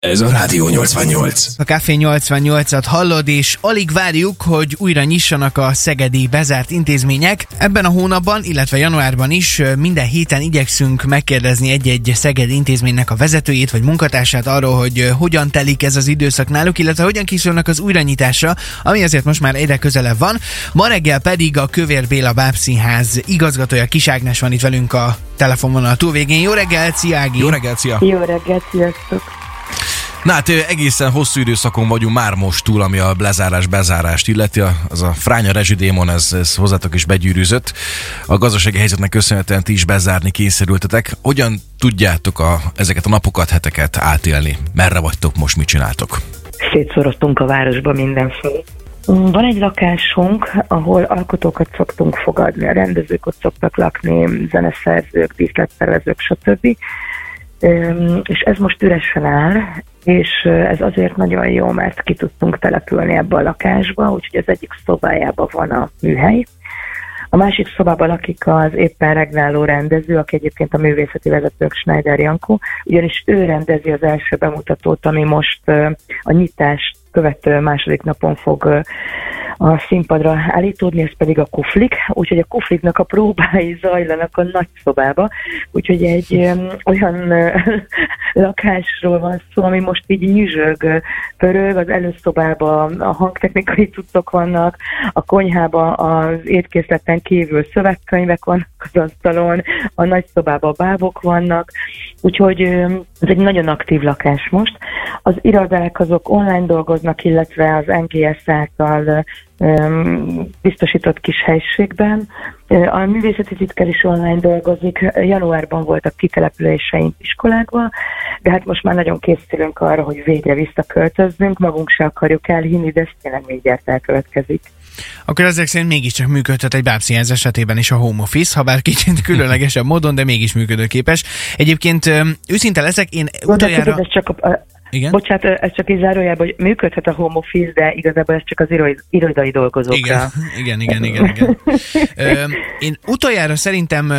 Ez a Rádió 88. A Café 88-at hallod, és alig várjuk, hogy újra nyissanak a szegedi bezárt intézmények. Ebben a hónapban, illetve januárban is minden héten igyekszünk megkérdezni egy-egy szegedi intézménynek a vezetőjét vagy munkatársát arról, hogy hogyan telik ez az időszak náluk, illetve hogyan készülnek az újranyitásra, ami azért most már egyre közelebb van. Ma reggel pedig a Kövér Béla Bábszínház igazgatója Kis Ágnes van itt velünk a telefonvonal túlvégén. Jó reggelt, szia Ági! Jó reggelt, szia! Jó reggelt, sziasztok! Na hát egészen hosszú időszakon vagyunk már most túl, ami a lezárás bezárást illeti. Az a fránya rezsidémon, ez, ez hozzátok is begyűrűzött. A gazdasági helyzetnek köszönhetően ti is bezárni kényszerültetek. Hogyan tudjátok a, ezeket a napokat, heteket átélni? Merre vagytok most, mit csináltok? Szétszoroztunk a városba mindenfelé. Van egy lakásunk, ahol alkotókat szoktunk fogadni, a rendezők ott szoktak lakni, zeneszerzők, díszletszervezők, stb. És ez most üresen áll, és ez azért nagyon jó, mert ki tudtunk települni ebbe a lakásba, úgyhogy az egyik szobájában van a műhely, a másik szobában lakik az éppen regnáló rendező, aki egyébként a művészeti vezetők Schneider Jankó, ugyanis ő rendezi az első bemutatót, ami most a nyitást követő második napon fog a színpadra állítódni, ez pedig a kuflik, úgyhogy a kufliknak a próbái zajlanak a nagy szobába, úgyhogy egy um, olyan lakásról van szó, ami most így nyüzsög, pörög, az előszobában a hangtechnikai cuccok vannak, a konyhában az étkészleten kívül szövegkönyvek vannak az asztalon, a nagy szobában bábok vannak, úgyhogy ez egy nagyon aktív lakás most. Az irodák azok online dolgoznak, illetve az NGS által biztosított kis helységben. A művészeti titkár is online dolgozik. Januárban voltak kitelepüléseink iskolákba, de hát most már nagyon készülünk arra, hogy végre visszaköltözzünk. Magunk se akarjuk elhinni, de ez tényleg gyert elkövetkezik. Akkor ezek szerint mégiscsak működhet egy bábszínház esetében is a home office, ha bár kicsit különlegesebb módon, de mégis működőképes. Egyébként őszinte leszek, én utoljára... Ez csak a, igen? Bocsát, ez csak így zárójában, hogy működhet a home office, de igazából ez csak az irodai dolgozókra. Igen, igen, igen, igen. igen. Ö, én utoljára szerintem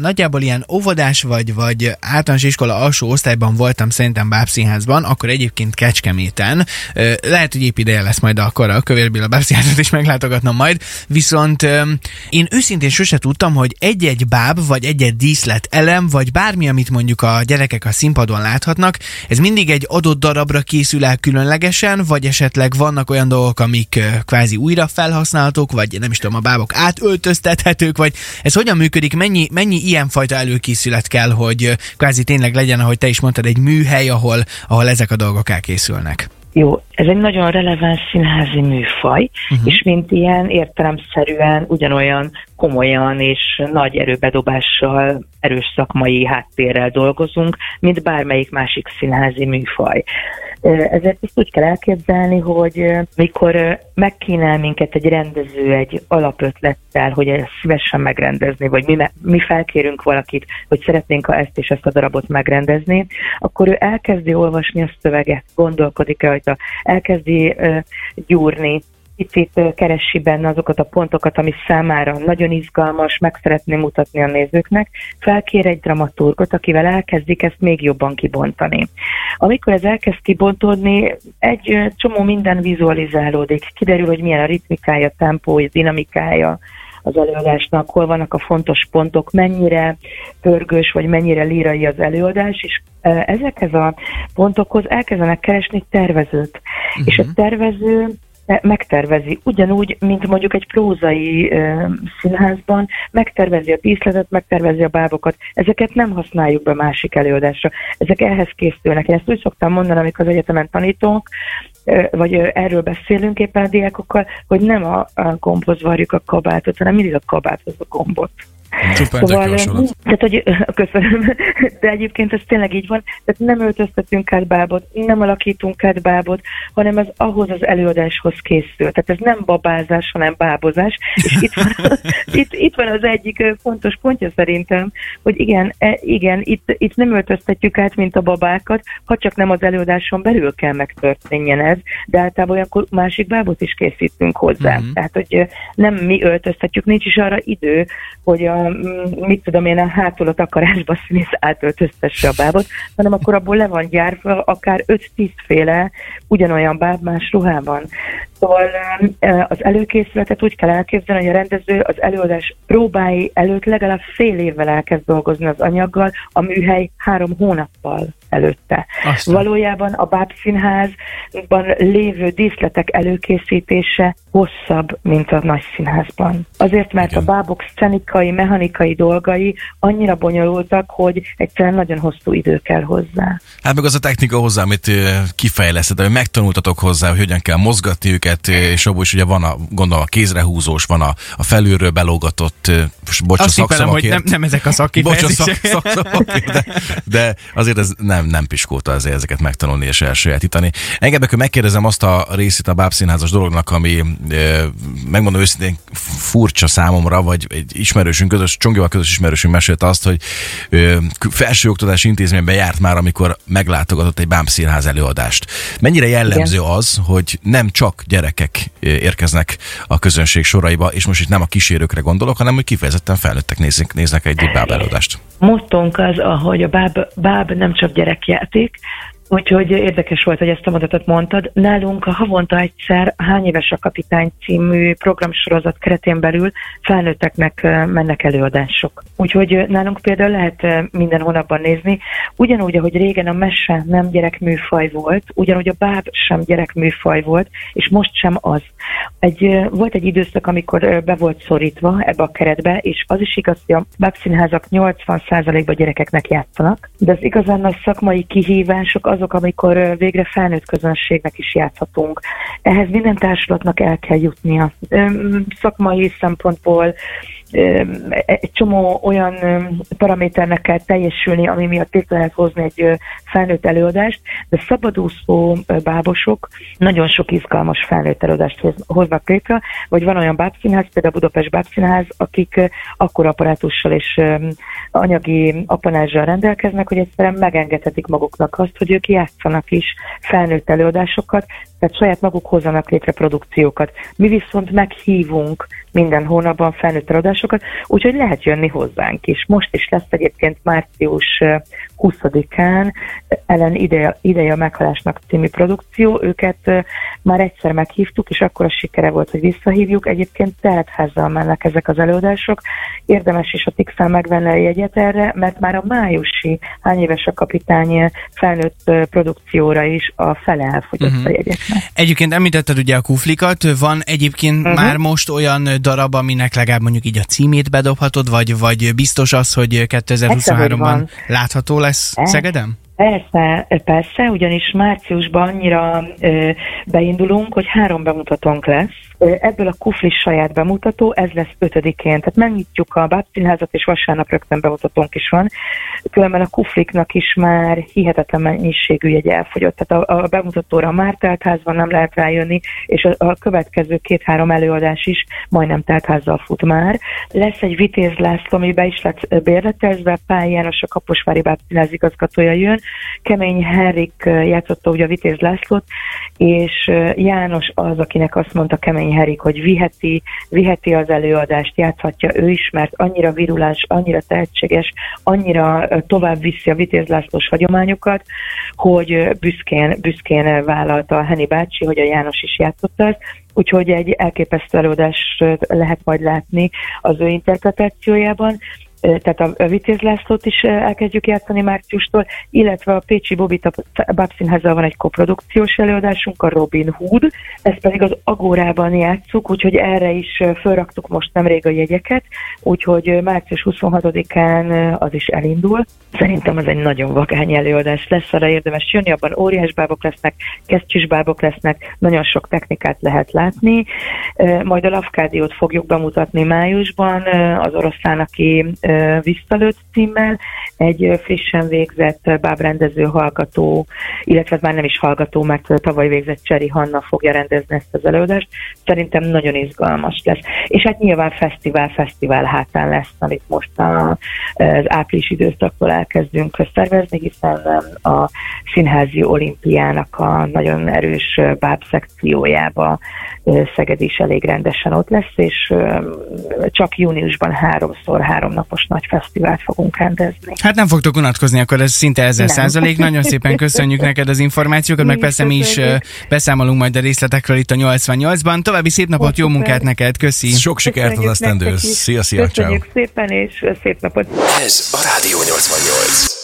nagyjából ilyen óvodás vagy, vagy általános iskola alsó osztályban voltam szerintem Bábszínházban, akkor egyébként Kecskeméten. Ö, lehet, hogy épp ideje lesz majd akkor a Kövérbéla Bábszínházat is meglátogatnom majd, viszont ö, én őszintén sose tudtam, hogy egy-egy báb, vagy egy-egy díszlet elem, vagy bármi, amit mondjuk a gyerekek a színpadon láthatnak, ez mindig egy adott darabra készül el különlegesen, vagy esetleg vannak olyan dolgok, amik kvázi újra felhasználhatók, vagy nem is tudom, a bábok átöltöztethetők, vagy ez hogyan működik, mennyi, mennyi ilyenfajta előkészület kell, hogy kvázi tényleg legyen, ahogy te is mondtad, egy műhely, ahol, ahol ezek a dolgok elkészülnek? Jó, ez egy nagyon releváns színházi műfaj, uh-huh. és mint ilyen értelemszerűen ugyanolyan komolyan és nagy erőbedobással, erős szakmai háttérrel dolgozunk, mint bármelyik másik színházi műfaj. Ezért ezt úgy kell elképzelni, hogy mikor megkínál minket egy rendező egy alapötlettel, hogy ezt szívesen megrendezni, vagy mi, mi felkérünk valakit, hogy szeretnénk ezt és ezt a darabot megrendezni, akkor ő elkezdi olvasni a szöveget, gondolkodik rajta, elkezdi gyúrni, picit keresi benne azokat a pontokat, ami számára nagyon izgalmas, meg szeretném mutatni a nézőknek, felkér egy dramaturgot, akivel elkezdik ezt még jobban kibontani. Amikor ez elkezd kibontódni, egy csomó minden vizualizálódik, kiderül, hogy milyen a ritmikája, tempója, dinamikája, az előadásnak, hol vannak a fontos pontok, mennyire pörgős, vagy mennyire lírai az előadás, és ezekhez a pontokhoz elkezdenek keresni tervezőt. Uh-huh. És a tervező megtervezi, ugyanúgy, mint mondjuk egy prózai ö, színházban, megtervezi a díszletet, megtervezi a bábokat. Ezeket nem használjuk be másik előadásra. Ezek ehhez készülnek. Én ezt úgy szoktam mondani, amikor az egyetemen tanítunk, vagy erről beszélünk éppen a diákokkal, hogy nem a, a gombhoz varjuk a kabátot, hanem mindig a kabáthoz a gombot. Szuper, szóval, tehát, hogy, köszönöm, de egyébként ez tényleg így van, tehát nem öltöztetünk át bábot, nem alakítunk át bábot, hanem ez ahhoz az előadáshoz készül. Tehát ez nem babázás, hanem bábozás, és itt van, itt, itt van az egyik fontos pontja szerintem, hogy igen, e, igen itt, itt nem öltöztetjük át, mint a babákat, ha csak nem az előadáson belül kell megtörténjen ez, de általában olyankor másik bábot is készítünk hozzá. Mm-hmm. Tehát, hogy nem mi öltöztetjük, nincs is arra idő, hogy a mit tudom én, a hátul a takarásba színész átöltöztesse a bábot, hanem akkor abból le van gyárva akár 5-10 féle ugyanolyan báb más ruhában. Szóval az előkészületet úgy kell elképzelni, hogy a rendező az előadás próbái előtt legalább fél évvel elkezd dolgozni az anyaggal, a műhely három hónappal előtte. Aztán. Valójában a Báb Színházban lévő díszletek előkészítése hosszabb, mint a nagy színházban. Azért, mert Igen. a bábok szenikai, mechanikai dolgai annyira bonyolultak, hogy egyszerűen nagyon hosszú idő kell hozzá. Hát meg az a technika hozzá, amit kifejleszted, hogy megtanultatok hozzá, hogy hogyan kell mozgatni őket, és abból is ugye van a, gondolom a kézrehúzós, van a, a felülről belógatott, bocs, Azt hiszem, hogy nem, nem ezek a szakifejezések. Bocs, a szak, de, de azért ez nem, nem piskóta azért ezeket megtanulni és elsajátítani. Engedek, hogy megkérdezem azt a részét a bábszínházas dolognak, ami megmondom őszintén furcsa számomra, vagy egy ismerősünk, közös, Csongival közös ismerősünk mesélte azt, hogy felsőoktatási intézményben járt már, amikor meglátogatott egy bábszínház előadást. Mennyire jellemző Igen. az, hogy nem csak gyerekek érkeznek a közönség soraiba, és most itt nem a kísérőkre gondolok, hanem hogy kifejezetten felnőttek néznek, néznek egy báb előadást. Az, ahogy a báb, báb nem csak gyerekjáték, Úgyhogy érdekes volt, hogy ezt a mondatot mondtad. Nálunk a havonta egyszer Hány éves a kapitány című programsorozat keretén belül felnőtteknek mennek előadások. Úgyhogy nálunk például lehet minden hónapban nézni, ugyanúgy, ahogy régen a mese nem gyerekműfaj volt, ugyanúgy a báb sem gyerekműfaj volt, és most sem az. Egy, volt egy időszak, amikor be volt szorítva ebbe a keretbe, és az is igaz, hogy a bábszínházak 80%-ban gyerekeknek játszanak, de az igazán nagy szakmai kihívások az azok, amikor végre felnőtt közönségnek is játszhatunk. Ehhez minden társulatnak el kell jutnia. Szakmai szempontból egy csomó olyan paraméternek kell teljesülni, ami miatt létre lehet hozni egy felnőtt előadást, de szabadúszó bábosok nagyon sok izgalmas felnőtt előadást hoznak létre, vagy van olyan bábszínház, például Budapest bábszínház, akik akkor apparátussal és anyagi apanázsal rendelkeznek, hogy egyszerűen megengedhetik maguknak azt, hogy ők játszanak is felnőtt előadásokat, tehát saját maguk hozzanak létre produkciókat. Mi viszont meghívunk minden hónapban felnőtt előadásokat, úgyhogy lehet jönni hozzánk is. Most is lesz egyébként március 20-án Ellen ideje, ideje a meghalásnak című produkció. Őket már egyszer meghívtuk, és akkor a sikere volt, hogy visszahívjuk. Egyébként teltházzal mennek ezek az előadások. Érdemes is a Tixel megvenni a jegyet erre, mert már a májusi hány éves a kapitány felnőtt produkcióra is a fele elfogyott uh-huh. a jegyeknek. Egyébként említetted ugye a kuflikat, van egyébként uh-huh. már most olyan darab, aminek legalább mondjuk így a címét bedobhatod, vagy, vagy biztos az, hogy 2023-ban látható lesz Szegedem? Persze, persze, ugyanis márciusban annyira ö, beindulunk, hogy három bemutatónk lesz. Ebből a kufli saját bemutató, ez lesz ötödikén. Tehát megnyitjuk a Bábszínházat, és vasárnap rögtön bemutatónk is van. Különben a kufliknak is már hihetetlen mennyiségű jegy elfogyott. Tehát a, a bemutatóra már teltházban nem lehet rájönni, és a, a következő két-három előadás is majdnem teltházzal fut már. Lesz egy Vitéz ami be is lett bérletezve, Pál János, a Kaposvári Bábszínház igazgatója jön, Kemény Henrik játszotta ugye a Vitéz Lászlót, és János az, akinek azt mondta Kemény Henrik, hogy viheti, viheti az előadást, játszhatja ő is, mert annyira virulás, annyira tehetséges, annyira tovább viszi a Vitéz Lászlós hagyományokat, hogy büszkén, büszkén vállalta a Heni bácsi, hogy a János is játszotta ezt, úgyhogy egy elképesztő előadást lehet majd látni az ő interpretációjában, tehát a Vitéz Lászlót is elkezdjük játszani márciustól, illetve a Pécsi Bobita Babszínházzal van egy koprodukciós előadásunk, a Robin Hood, ezt pedig az Agórában játszuk, úgyhogy erre is felraktuk most nemrég a jegyeket, úgyhogy március 26-án az is elindul. Szerintem az egy nagyon vagány előadás lesz, arra érdemes jönni, abban óriás bábok lesznek, kesztyűs bábok lesznek, nagyon sok technikát lehet látni. Majd a Lavkádiót fogjuk bemutatni májusban, az oroszlán, aki visszalőtt címmel, egy frissen végzett bábrendező hallgató, illetve már nem is hallgató, mert tavaly végzett Cseri Hanna fogja rendezni ezt az előadást. Szerintem nagyon izgalmas lesz. És hát nyilván fesztivál, fesztivál hátán lesz, amit most a, az április időszaktól elkezdünk szervezni, hiszen a Színházi Olimpiának a nagyon erős báb szekciójába Szeged is elég rendesen ott lesz, és csak júniusban háromszor három napos nagy fesztivált fogunk rendezni. Hát nem fogtok unatkozni, akkor ez szinte ezer százalék. Nagyon szépen köszönjük neked az információkat, meg persze mi is beszámolunk majd a részletekről itt a 88-ban. További szép napot, jó munkát neked, köszi! Sok sikert az esztendőhöz! Szia, szia, Köszönjük szépen, és szép napot! Ez a Rádió 88.